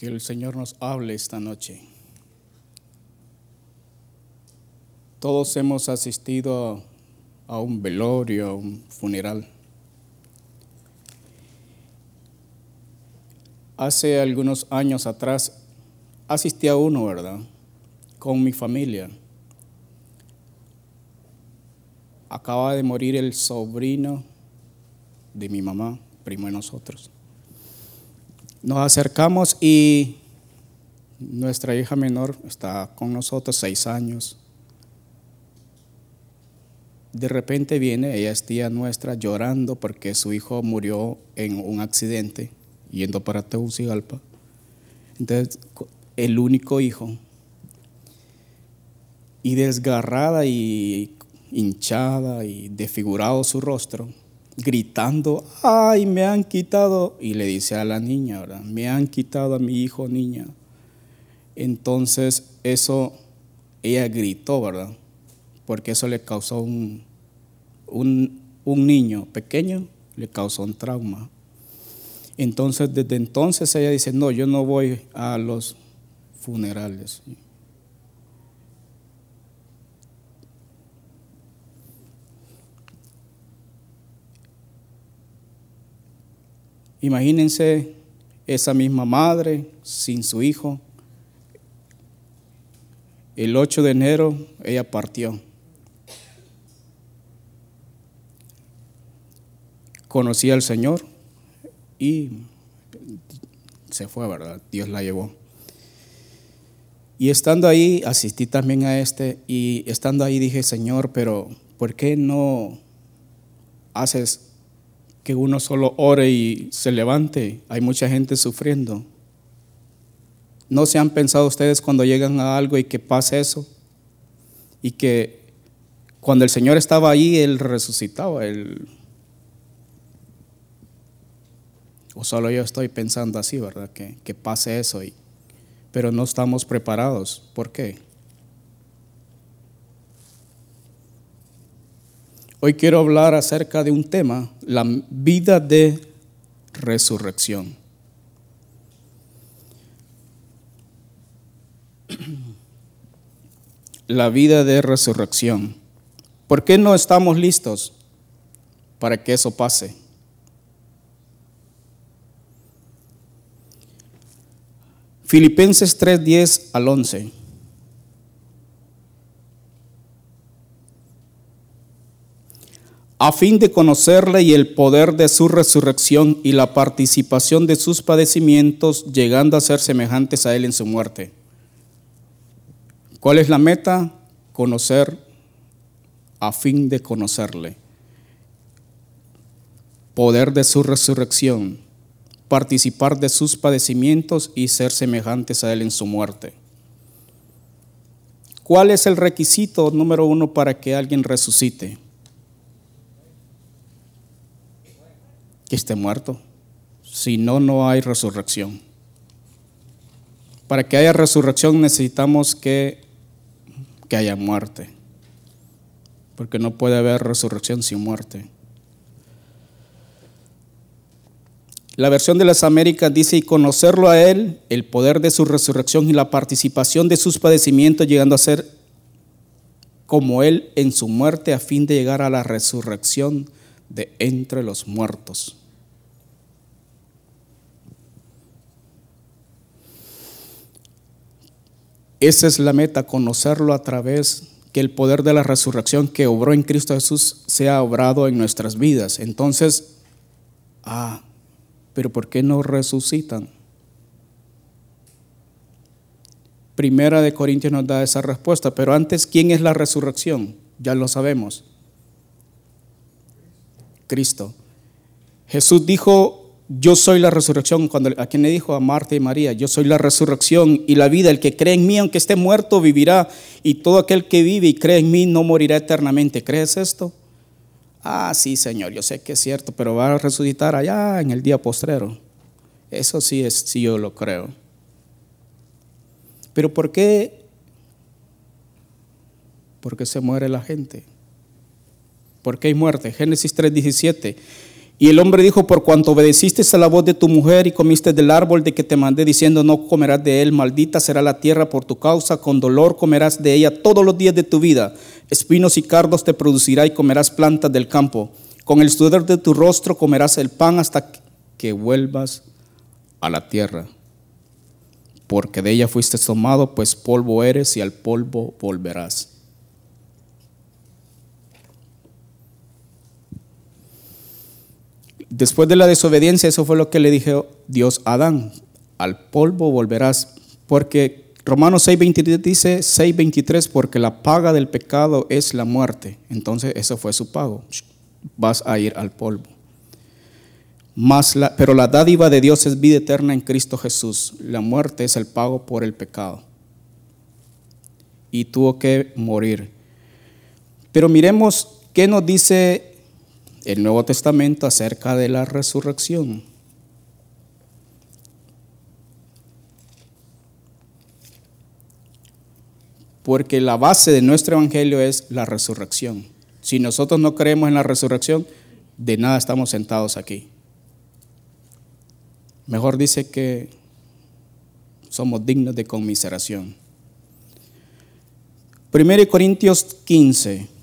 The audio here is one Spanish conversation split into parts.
Que el Señor nos hable esta noche. Todos hemos asistido a un velorio, a un funeral. Hace algunos años atrás asistí a uno, ¿verdad? Con mi familia. Acaba de morir el sobrino de mi mamá, primo de nosotros. Nos acercamos y nuestra hija menor está con nosotros, seis años. De repente viene, ella es tía nuestra, llorando porque su hijo murió en un accidente yendo para Tegucigalpa. Entonces, el único hijo. Y desgarrada y hinchada y desfigurado su rostro, gritando, ay, me han quitado, y le dice a la niña, ¿verdad? Me han quitado a mi hijo, niña. Entonces eso, ella gritó, ¿verdad? Porque eso le causó un, un, un niño pequeño, le causó un trauma. Entonces, desde entonces ella dice, no, yo no voy a los funerales. Imagínense esa misma madre sin su hijo. El 8 de enero ella partió. Conocí al Señor y se fue, ¿verdad? Dios la llevó. Y estando ahí, asistí también a este y estando ahí dije, Señor, pero ¿por qué no haces que uno solo ore y se levante. Hay mucha gente sufriendo. ¿No se han pensado ustedes cuando llegan a algo y que pase eso? Y que cuando el Señor estaba ahí, Él resucitaba. Él... O solo yo estoy pensando así, ¿verdad? Que, que pase eso. Y... Pero no estamos preparados. ¿Por qué? Hoy quiero hablar acerca de un tema, la vida de resurrección. La vida de resurrección. ¿Por qué no estamos listos para que eso pase? Filipenses 3, 10 al 11. A fin de conocerle y el poder de su resurrección y la participación de sus padecimientos, llegando a ser semejantes a él en su muerte. ¿Cuál es la meta? Conocer a fin de conocerle. Poder de su resurrección, participar de sus padecimientos y ser semejantes a él en su muerte. ¿Cuál es el requisito número uno para que alguien resucite? Que esté muerto. Si no, no hay resurrección. Para que haya resurrección necesitamos que, que haya muerte. Porque no puede haber resurrección sin muerte. La versión de las Américas dice, y conocerlo a Él, el poder de su resurrección y la participación de sus padecimientos, llegando a ser como Él en su muerte, a fin de llegar a la resurrección de entre los muertos. Esa es la meta, conocerlo a través que el poder de la resurrección que obró en Cristo Jesús sea obrado en nuestras vidas. Entonces, ah, pero ¿por qué no resucitan? Primera de Corintios nos da esa respuesta, pero antes, ¿quién es la resurrección? Ya lo sabemos. Cristo. Jesús dijo, yo soy la resurrección. Cuando, ¿A quien le dijo? A Marta y María. Yo soy la resurrección y la vida. El que cree en mí, aunque esté muerto, vivirá. Y todo aquel que vive y cree en mí no morirá eternamente. ¿Crees esto? Ah, sí, Señor, yo sé que es cierto, pero va a resucitar allá en el día postrero. Eso sí es, sí yo lo creo. Pero ¿por qué? ¿Por qué se muere la gente? ¿Por qué hay muerte? Génesis 3:17. Y el hombre dijo, por cuanto obedeciste a la voz de tu mujer y comiste del árbol de que te mandé diciendo, no comerás de él, maldita será la tierra por tu causa, con dolor comerás de ella todos los días de tu vida. Espinos y cardos te producirá y comerás plantas del campo. Con el sudor de tu rostro comerás el pan hasta que vuelvas a la tierra. Porque de ella fuiste tomado, pues polvo eres y al polvo volverás. Después de la desobediencia, eso fue lo que le dijo Dios a Adán. Al polvo volverás. Porque Romanos 6.23 dice, 6.23, porque la paga del pecado es la muerte. Entonces, eso fue su pago. Vas a ir al polvo. la, pero la dádiva de Dios es vida eterna en Cristo Jesús. La muerte es el pago por el pecado. Y tuvo que morir. Pero miremos qué nos dice el Nuevo Testamento acerca de la resurrección. Porque la base de nuestro evangelio es la resurrección. Si nosotros no creemos en la resurrección, de nada estamos sentados aquí. Mejor dice que somos dignos de conmiseración. 1 Corintios 15.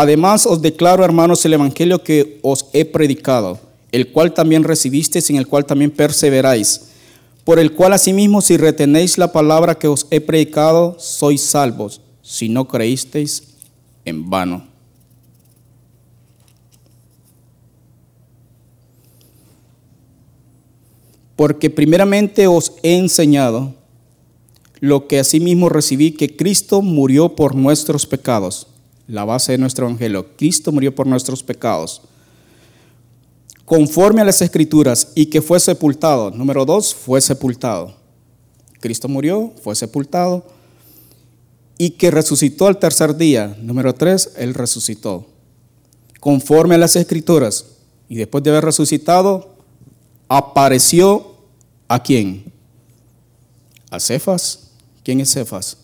Además os declaro, hermanos, el Evangelio que os he predicado, el cual también recibisteis, en el cual también perseveráis, por el cual asimismo si retenéis la palabra que os he predicado, sois salvos, si no creísteis en vano. Porque primeramente os he enseñado lo que asimismo recibí, que Cristo murió por nuestros pecados la base de nuestro evangelio. Cristo murió por nuestros pecados. Conforme a las escrituras y que fue sepultado. Número dos, fue sepultado. Cristo murió, fue sepultado y que resucitó al tercer día. Número tres, Él resucitó. Conforme a las escrituras. Y después de haber resucitado, apareció a quién? A Cefas. ¿Quién es Cefas?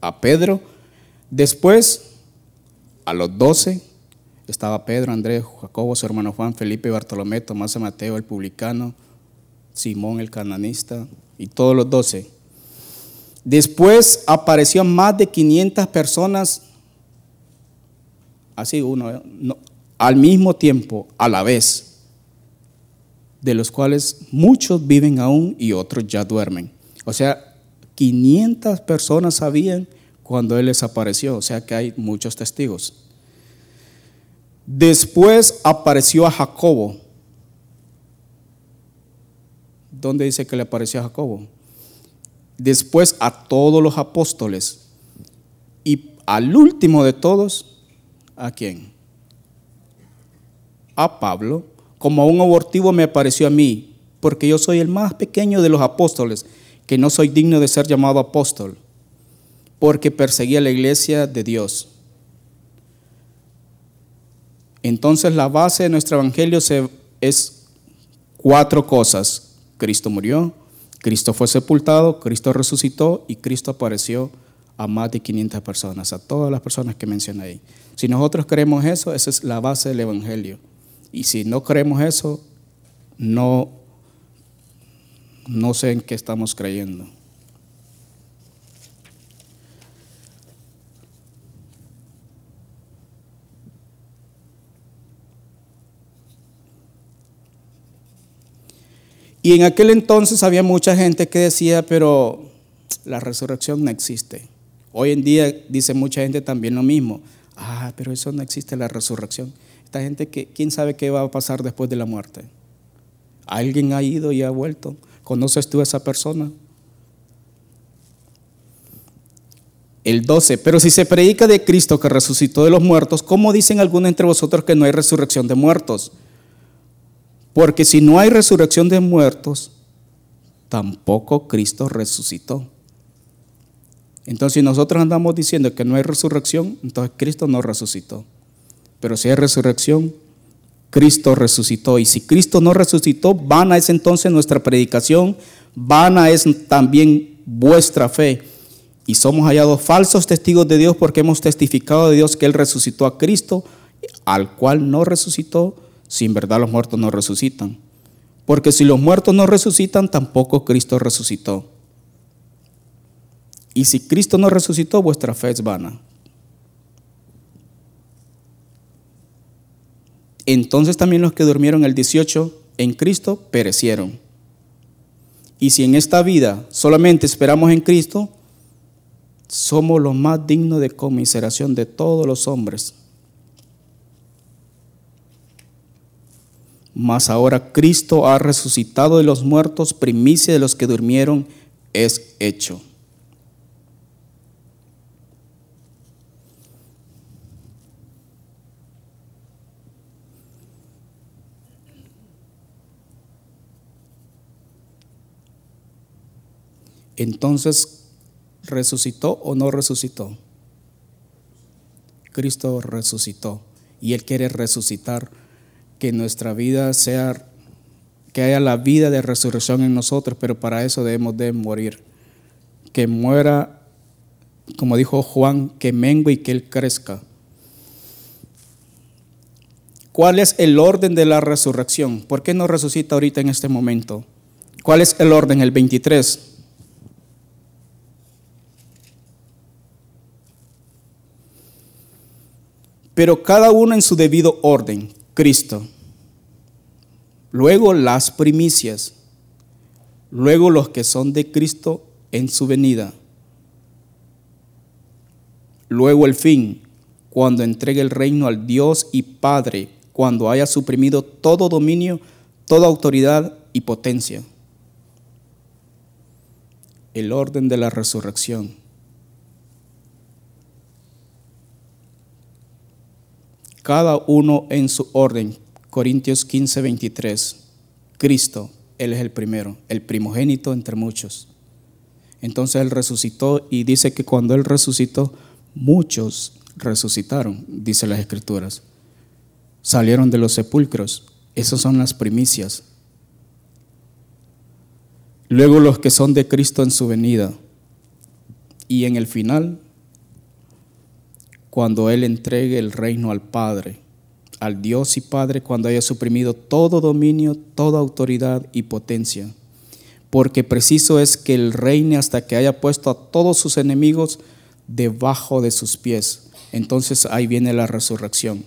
A Pedro. Después a los doce estaba Pedro, Andrés, Jacobo, su hermano Juan, Felipe, Bartolomé, Tomás Mateo, el publicano, Simón el cananista y todos los doce. Después apareció más de 500 personas, así uno, al mismo tiempo, a la vez, de los cuales muchos viven aún y otros ya duermen. O sea, 500 personas sabían cuando Él les apareció, o sea que hay muchos testigos. Después apareció a Jacobo. ¿Dónde dice que le apareció a Jacobo? Después a todos los apóstoles. Y al último de todos, ¿a quién? A Pablo. Como un abortivo me apareció a mí, porque yo soy el más pequeño de los apóstoles, que no soy digno de ser llamado apóstol porque perseguía la iglesia de Dios. Entonces la base de nuestro evangelio es cuatro cosas. Cristo murió, Cristo fue sepultado, Cristo resucitó y Cristo apareció a más de 500 personas, a todas las personas que mencioné ahí. Si nosotros creemos eso, esa es la base del evangelio. Y si no creemos eso, no, no sé en qué estamos creyendo. Y en aquel entonces había mucha gente que decía, pero la resurrección no existe. Hoy en día dice mucha gente también lo mismo. Ah, pero eso no existe la resurrección. Esta gente que, ¿quién sabe qué va a pasar después de la muerte? ¿Alguien ha ido y ha vuelto? ¿Conoces tú a esa persona? El 12. Pero si se predica de Cristo que resucitó de los muertos, ¿cómo dicen algunos entre vosotros que no hay resurrección de muertos? Porque si no hay resurrección de muertos, tampoco Cristo resucitó. Entonces, si nosotros andamos diciendo que no hay resurrección, entonces Cristo no resucitó. Pero si hay resurrección, Cristo resucitó. Y si Cristo no resucitó, vana es entonces nuestra predicación, vana es también vuestra fe. Y somos hallados falsos testigos de Dios porque hemos testificado de Dios que Él resucitó a Cristo, al cual no resucitó, si en verdad los muertos no resucitan. Porque si los muertos no resucitan, tampoco Cristo resucitó. Y si Cristo no resucitó, vuestra fe es vana. Entonces también los que durmieron el 18 en Cristo perecieron. Y si en esta vida solamente esperamos en Cristo, somos los más dignos de conmiseración de todos los hombres. Mas ahora Cristo ha resucitado de los muertos, primicia de los que durmieron es hecho. Entonces, ¿resucitó o no resucitó? Cristo resucitó y Él quiere resucitar, que nuestra vida sea, que haya la vida de resurrección en nosotros, pero para eso debemos de morir. Que muera, como dijo Juan, que mengue y que Él crezca. ¿Cuál es el orden de la resurrección? ¿Por qué no resucita ahorita en este momento? ¿Cuál es el orden? El 23. pero cada uno en su debido orden, Cristo. Luego las primicias, luego los que son de Cristo en su venida. Luego el fin, cuando entregue el reino al Dios y Padre, cuando haya suprimido todo dominio, toda autoridad y potencia. El orden de la resurrección. Cada uno en su orden. Corintios 15, 23. Cristo, Él es el primero, el primogénito entre muchos. Entonces Él resucitó y dice que cuando Él resucitó, muchos resucitaron, dice las Escrituras. Salieron de los sepulcros. Esas son las primicias. Luego los que son de Cristo en su venida. Y en el final, cuando Él entregue el reino al Padre, al Dios y Padre, cuando haya suprimido todo dominio, toda autoridad y potencia. Porque preciso es que Él reine hasta que haya puesto a todos sus enemigos debajo de sus pies. Entonces ahí viene la resurrección.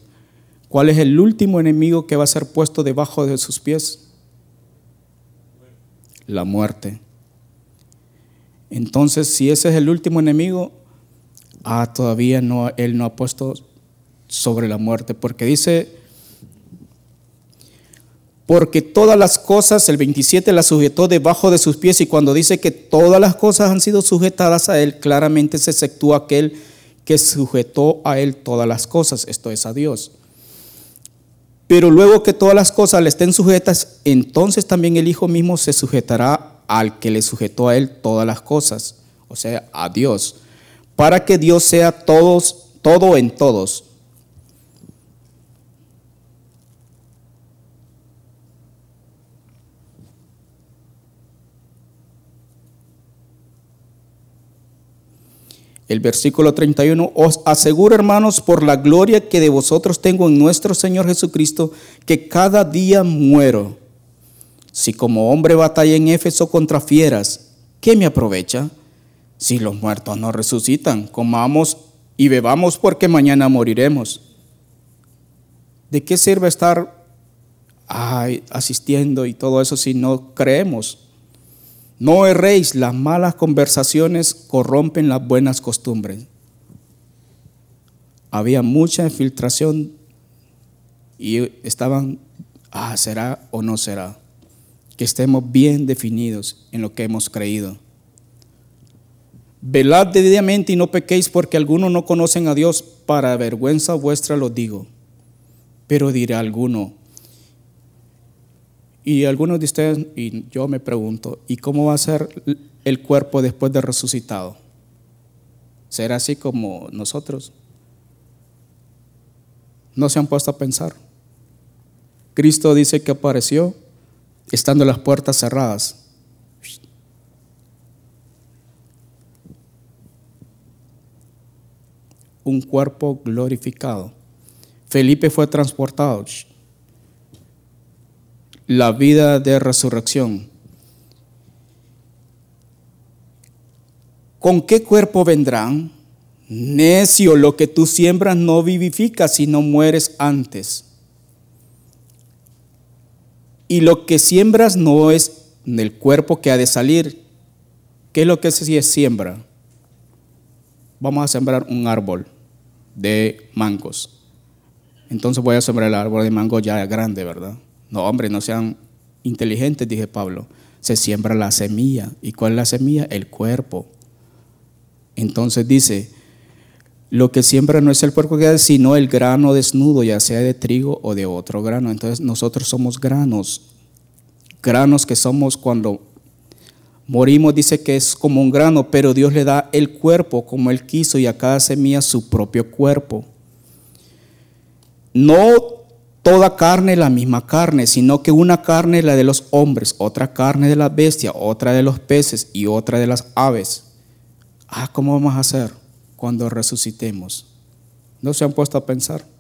¿Cuál es el último enemigo que va a ser puesto debajo de sus pies? La muerte. Entonces, si ese es el último enemigo, ah, todavía no, Él no ha puesto sobre la muerte, porque dice, porque todas las cosas, el 27 las sujetó debajo de sus pies y cuando dice que todas las cosas han sido sujetadas a Él, claramente se exceptúa aquel que sujetó a Él todas las cosas, esto es a Dios. Pero luego que todas las cosas le estén sujetas, entonces también el Hijo mismo se sujetará al que le sujetó a Él todas las cosas, o sea, a Dios para que Dios sea todos, todo en todos. El versículo 31, os aseguro hermanos por la gloria que de vosotros tengo en nuestro Señor Jesucristo, que cada día muero. Si como hombre batalla en Éfeso contra fieras, ¿qué me aprovecha? Si los muertos no resucitan, comamos y bebamos porque mañana moriremos. ¿De qué sirve estar asistiendo y todo eso si no creemos? No erréis, las malas conversaciones corrompen las buenas costumbres. Había mucha infiltración y estaban, ah, será o no será. Que estemos bien definidos en lo que hemos creído. Velad debidamente y no pequéis porque algunos no conocen a Dios, para vergüenza vuestra lo digo. Pero dirá alguno, y algunos de ustedes, y yo me pregunto, ¿y cómo va a ser el cuerpo después de resucitado? ¿Será así como nosotros? No se han puesto a pensar. Cristo dice que apareció estando las puertas cerradas. Un cuerpo glorificado. Felipe fue transportado. La vida de resurrección. ¿Con qué cuerpo vendrán? Necio, lo que tú siembras no vivifica si no mueres antes. Y lo que siembras no es el cuerpo que ha de salir. ¿Qué es lo que se siembra? Vamos a sembrar un árbol de mangos. Entonces voy a sembrar el árbol de mango ya grande, ¿verdad? No, hombre, no sean inteligentes, dije Pablo. Se siembra la semilla. ¿Y cuál es la semilla? El cuerpo. Entonces dice, lo que siembra no es el cuerpo que sino el grano desnudo, ya sea de trigo o de otro grano. Entonces nosotros somos granos, granos que somos cuando morimos, dice que es como un grano, pero Dios le da el cuerpo como Él quiso y a cada semilla su propio cuerpo. No toda carne la misma carne, sino que una carne es la de los hombres, otra carne de la bestia, otra de los peces y otra de las aves. Ah, ¿cómo vamos a hacer cuando resucitemos? ¿No se han puesto a pensar?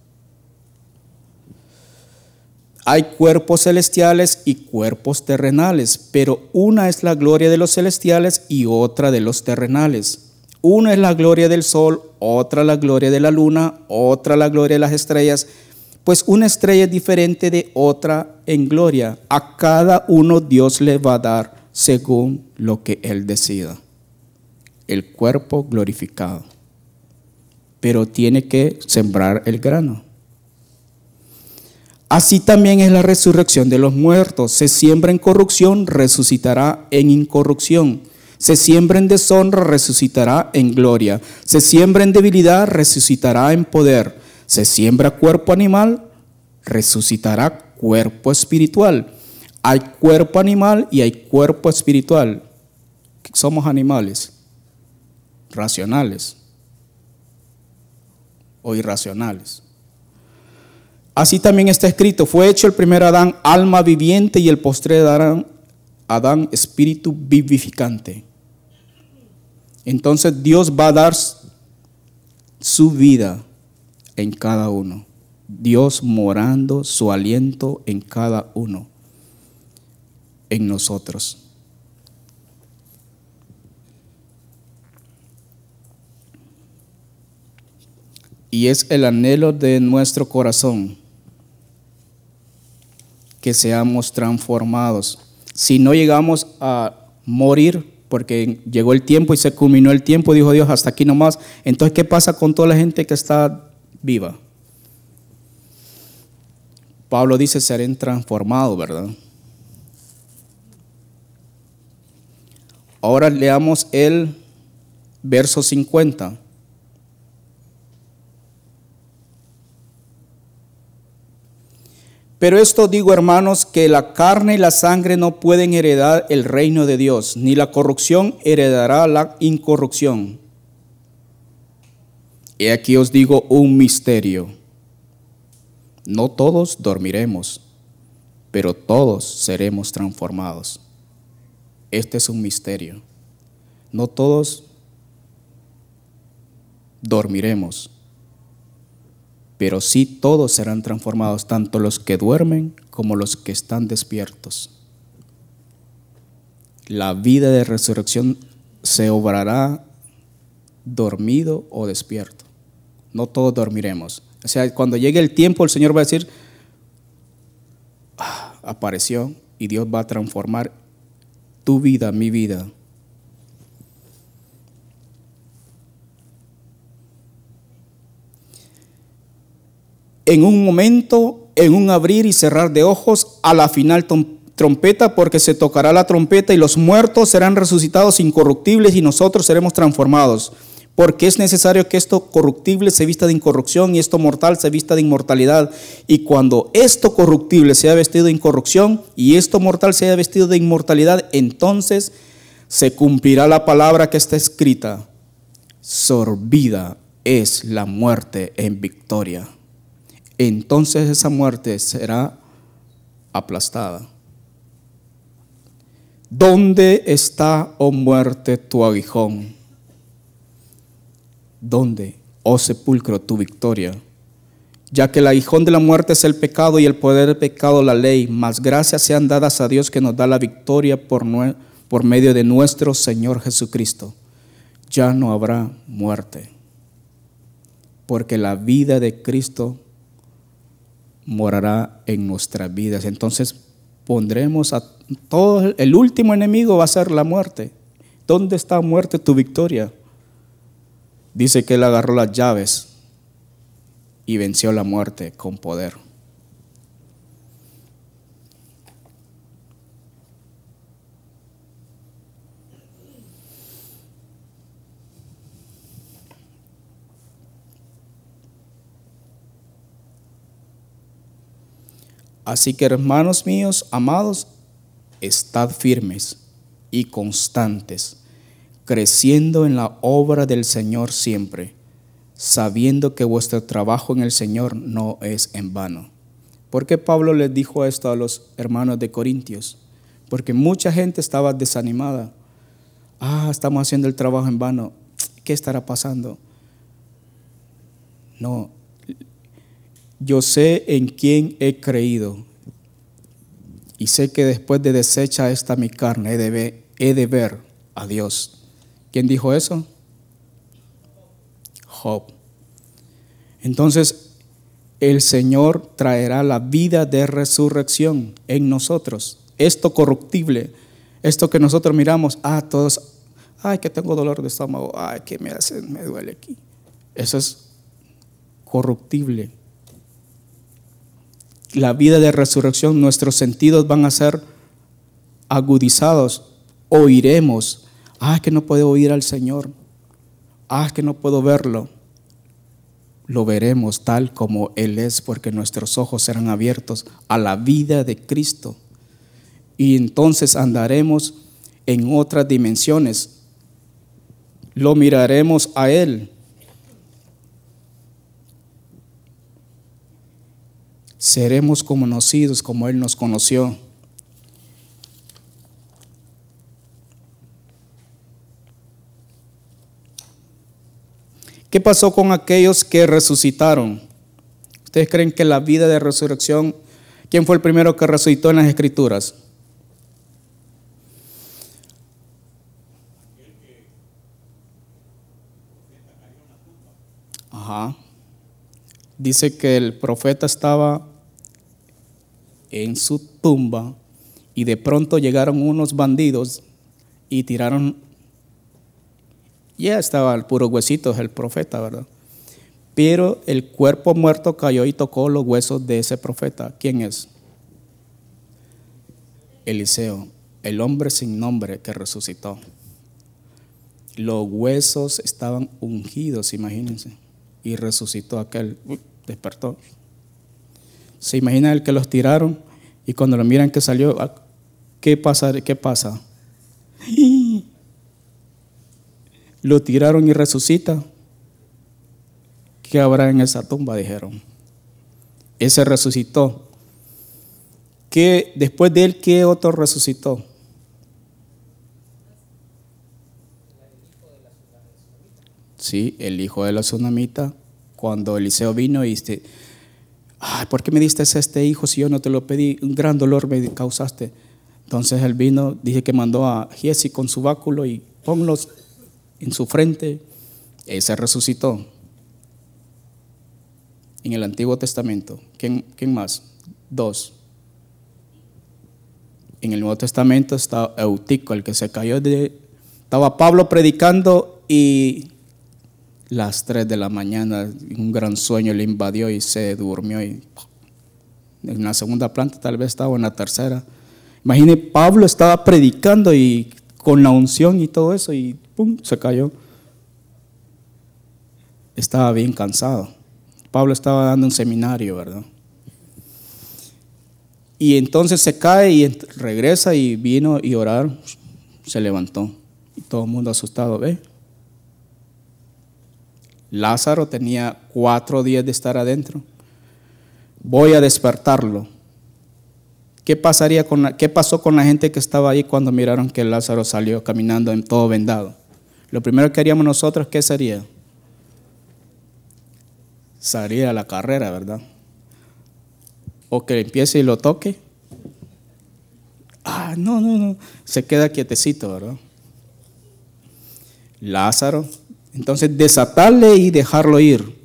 Hay cuerpos celestiales y cuerpos terrenales, pero una es la gloria de los celestiales y otra de los terrenales. Una es la gloria del sol, otra la gloria de la luna, otra la gloria de las estrellas, pues una estrella es diferente de otra en gloria. A cada uno Dios le va a dar según lo que Él decida. El cuerpo glorificado. Pero tiene que sembrar el grano. Así también es la resurrección de los muertos. Se siembra en corrupción, resucitará en incorrupción. Se siembra en deshonra, resucitará en gloria. Se siembra en debilidad, resucitará en poder. Se siembra cuerpo animal, resucitará cuerpo espiritual. Hay cuerpo animal y hay cuerpo espiritual. Somos animales, racionales o irracionales. Así también está escrito, fue hecho el primer Adán alma viviente y el postre Adán, Adán espíritu vivificante. Entonces Dios va a dar su vida en cada uno. Dios morando su aliento en cada uno, en nosotros. Y es el anhelo de nuestro corazón que seamos transformados. Si no llegamos a morir, porque llegó el tiempo y se culminó el tiempo, dijo Dios, hasta aquí nomás, entonces, ¿qué pasa con toda la gente que está viva? Pablo dice, serán transformados, ¿verdad? Ahora leamos el verso 50. Pero esto digo, hermanos, que la carne y la sangre no pueden heredar el reino de Dios, ni la corrupción heredará la incorrupción. Y aquí os digo un misterio. No todos dormiremos, pero todos seremos transformados. Este es un misterio. No todos dormiremos, pero sí todos serán transformados, tanto los que duermen como los que están despiertos. La vida de resurrección se obrará dormido o despierto. No todos dormiremos. O sea, cuando llegue el tiempo, el Señor va a decir, ah, apareció y Dios va a transformar tu vida, mi vida. En un momento, en un abrir y cerrar de ojos, a la final trompeta, porque se tocará la trompeta y los muertos serán resucitados incorruptibles y nosotros seremos transformados. Porque es necesario que esto corruptible se vista de incorrupción y esto mortal se vista de inmortalidad. Y cuando esto corruptible sea vestido de incorrupción y esto mortal sea vestido de inmortalidad, entonces se cumplirá la palabra que está escrita. Sorbida es la muerte en victoria entonces esa muerte será aplastada. ¿Dónde está, oh muerte, tu aguijón? ¿Dónde? oh sepulcro, tu victoria. Ya que el aguijón de la muerte es el pecado y el poder del pecado la ley, mas gracias sean dadas a Dios que nos da la victoria por, por medio de nuestro Señor Jesucristo. Ya no habrá muerte, porque la vida de Cristo morará en nuestras vidas. Entonces pondremos a todo, el último enemigo va a ser la muerte. ¿Dónde está muerte tu victoria? Dice que él agarró las llaves y venció la muerte con poder. Así que hermanos míos, amados, estad firmes y constantes, creciendo en la obra del Señor siempre, sabiendo que vuestro trabajo en el Señor no es en vano. ¿Por qué Pablo les dijo esto a los hermanos de Corintios? Porque mucha gente estaba desanimada. Ah, estamos haciendo el trabajo en vano. ¿Qué estará pasando? No, yo sé en quién he creído y sé que después de deshecha esta mi carne he de, ver, he de ver a Dios. ¿Quién dijo eso? Job. Entonces, el Señor traerá la vida de resurrección en nosotros. Esto corruptible, esto que nosotros miramos, ah, todos, ay, que tengo dolor de estómago, ay, que me hace, me duele aquí. Eso es corruptible la vida de resurrección, nuestros sentidos van a ser agudizados. Oiremos. Ah, que no puedo oír al Señor. Ah, que no puedo verlo. Lo veremos tal como Él es, porque nuestros ojos serán abiertos a la vida de Cristo. Y entonces andaremos en otras dimensiones. Lo miraremos a Él seremos conocidos como Él nos conoció. ¿Qué pasó con aquellos que resucitaron? ¿Ustedes creen que la vida de resurrección, quién fue el primero que resucitó en las escrituras? Ajá. Dice que el profeta estaba en su tumba y de pronto llegaron unos bandidos y tiraron, ya estaba el puro huesito el profeta, ¿verdad? Pero el cuerpo muerto cayó y tocó los huesos de ese profeta. ¿Quién es? Eliseo, el hombre sin nombre que resucitó. Los huesos estaban ungidos, imagínense, y resucitó aquel, despertó. Se imagina el que los tiraron y cuando lo miran que salió, ah, ¿qué pasa? ¿Qué pasa? Lo tiraron y resucita. ¿Qué habrá en esa tumba? Dijeron. Ese resucitó. ¿Qué, después de él, ¿qué otro resucitó? Sí, el hijo de la tsunamita, cuando Eliseo vino y ¿por qué me diste este hijo si yo no te lo pedí? Un gran dolor me causaste. Entonces él vino, dije que mandó a Giesi con su báculo y ponlos en su frente. Él se resucitó. En el Antiguo Testamento. ¿Quién, quién más? Dos. En el Nuevo Testamento está Eutico, el que se cayó de... Estaba Pablo predicando y las 3 de la mañana, un gran sueño le invadió y se durmió. Y en la segunda planta tal vez estaba, en la tercera. Imagine, Pablo estaba predicando y con la unción y todo eso y ¡pum! se cayó. Estaba bien cansado. Pablo estaba dando un seminario, ¿verdad? Y entonces se cae y regresa y vino y orar, se levantó. Y todo el mundo asustado, ¿ve? Lázaro tenía cuatro días de estar adentro. Voy a despertarlo. ¿Qué, pasaría con ¿Qué pasó con la gente que estaba ahí cuando miraron que Lázaro salió caminando en todo vendado? Lo primero que haríamos nosotros, ¿qué sería? salir a la carrera, ¿verdad? O que empiece y lo toque. Ah, no, no, no. Se queda quietecito, ¿verdad? Lázaro. Entonces desatarle y dejarlo ir.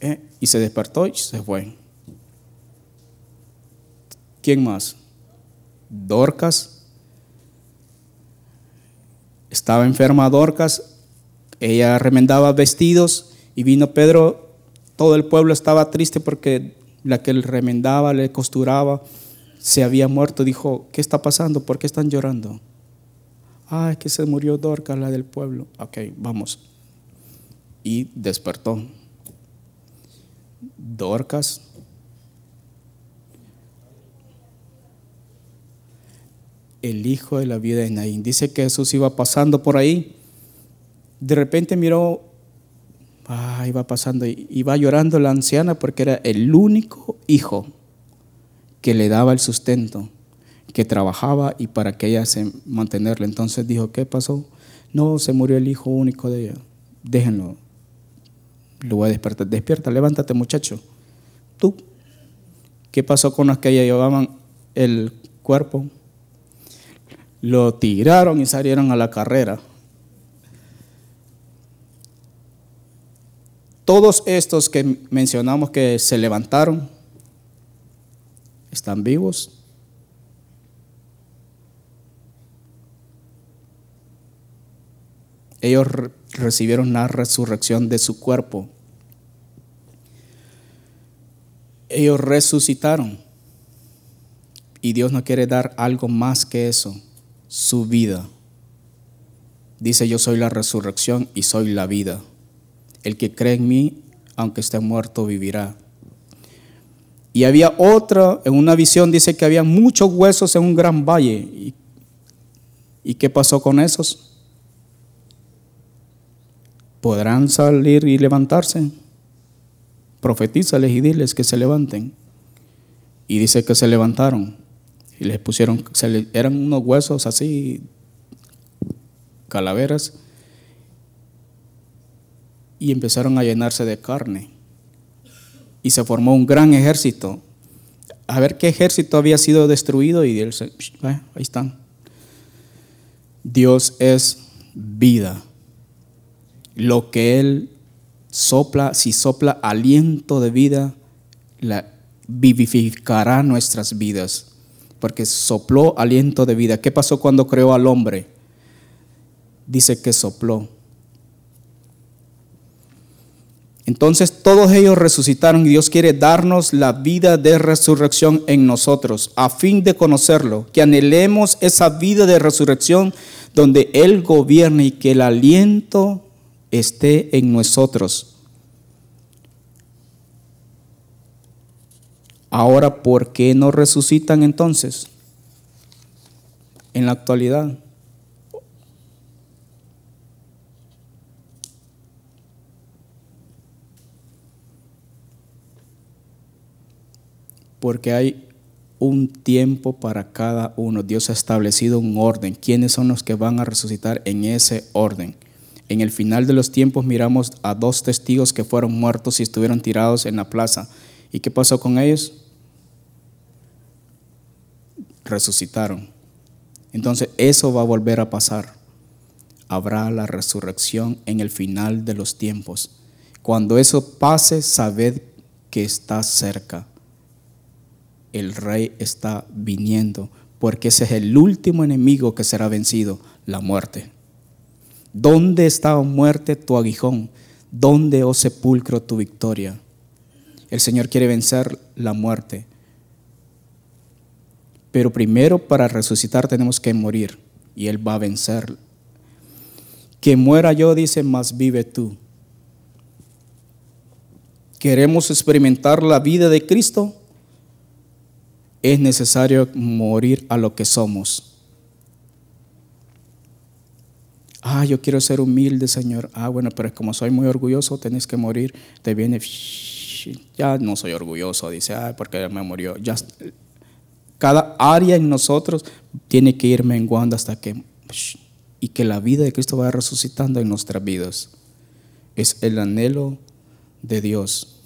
¿Eh? Y se despertó y se fue. ¿Quién más? Dorcas. Estaba enferma Dorcas. Ella remendaba vestidos y vino Pedro. Todo el pueblo estaba triste porque la que le remendaba, le costuraba, se había muerto. Dijo, ¿qué está pasando? ¿Por qué están llorando? Ah, es que se murió Dorcas, la del pueblo. Ok, vamos. Y despertó. Dorcas. El hijo de la vida de Naín. Dice que Jesús iba pasando por ahí. De repente miró, ah, iba pasando, iba llorando la anciana porque era el único hijo que le daba el sustento, que trabajaba y para que ella se mantenerle. Entonces dijo, ¿qué pasó? No, se murió el hijo único de ella. Déjenlo. Lo voy a despertar. Despierta, levántate muchacho. Tú. ¿Qué pasó con los que llevaban el cuerpo? Lo tiraron y salieron a la carrera. Todos estos que mencionamos que se levantaron, ¿están vivos? Ellos recibieron la resurrección de su cuerpo. Ellos resucitaron. Y Dios no quiere dar algo más que eso, su vida. Dice, yo soy la resurrección y soy la vida. El que cree en mí, aunque esté muerto, vivirá. Y había otra, en una visión dice que había muchos huesos en un gran valle. ¿Y, ¿y qué pasó con esos? Podrán salir y levantarse. Profetízales y diles que se levanten. Y dice que se levantaron. Y les pusieron, eran unos huesos así, calaveras. Y empezaron a llenarse de carne. Y se formó un gran ejército. A ver qué ejército había sido destruido y ahí están. Dios es vida lo que Él sopla, si sopla aliento de vida, la vivificará nuestras vidas. Porque sopló aliento de vida. ¿Qué pasó cuando creó al hombre? Dice que sopló. Entonces todos ellos resucitaron y Dios quiere darnos la vida de resurrección en nosotros, a fin de conocerlo, que anhelemos esa vida de resurrección donde Él gobierne y que el aliento esté en nosotros. Ahora, ¿por qué no resucitan entonces? En la actualidad. Porque hay un tiempo para cada uno. Dios ha establecido un orden. ¿Quiénes son los que van a resucitar en ese orden? En el final de los tiempos miramos a dos testigos que fueron muertos y estuvieron tirados en la plaza. ¿Y qué pasó con ellos? Resucitaron. Entonces eso va a volver a pasar. Habrá la resurrección en el final de los tiempos. Cuando eso pase, sabed que está cerca. El rey está viniendo, porque ese es el último enemigo que será vencido, la muerte. ¿Dónde está, oh muerte, tu aguijón? ¿Dónde, oh sepulcro, tu victoria? El Señor quiere vencer la muerte. Pero primero para resucitar tenemos que morir y Él va a vencer. Que muera yo, dice, más vive tú. ¿Queremos experimentar la vida de Cristo? Es necesario morir a lo que somos. Ah, yo quiero ser humilde, Señor. Ah, bueno, pero como soy muy orgulloso, tenés que morir. Te viene, ya no soy orgulloso, dice, ah, porque me murió. Ya, cada área en nosotros tiene que ir menguando hasta que, y que la vida de Cristo vaya resucitando en nuestras vidas. Es el anhelo de Dios.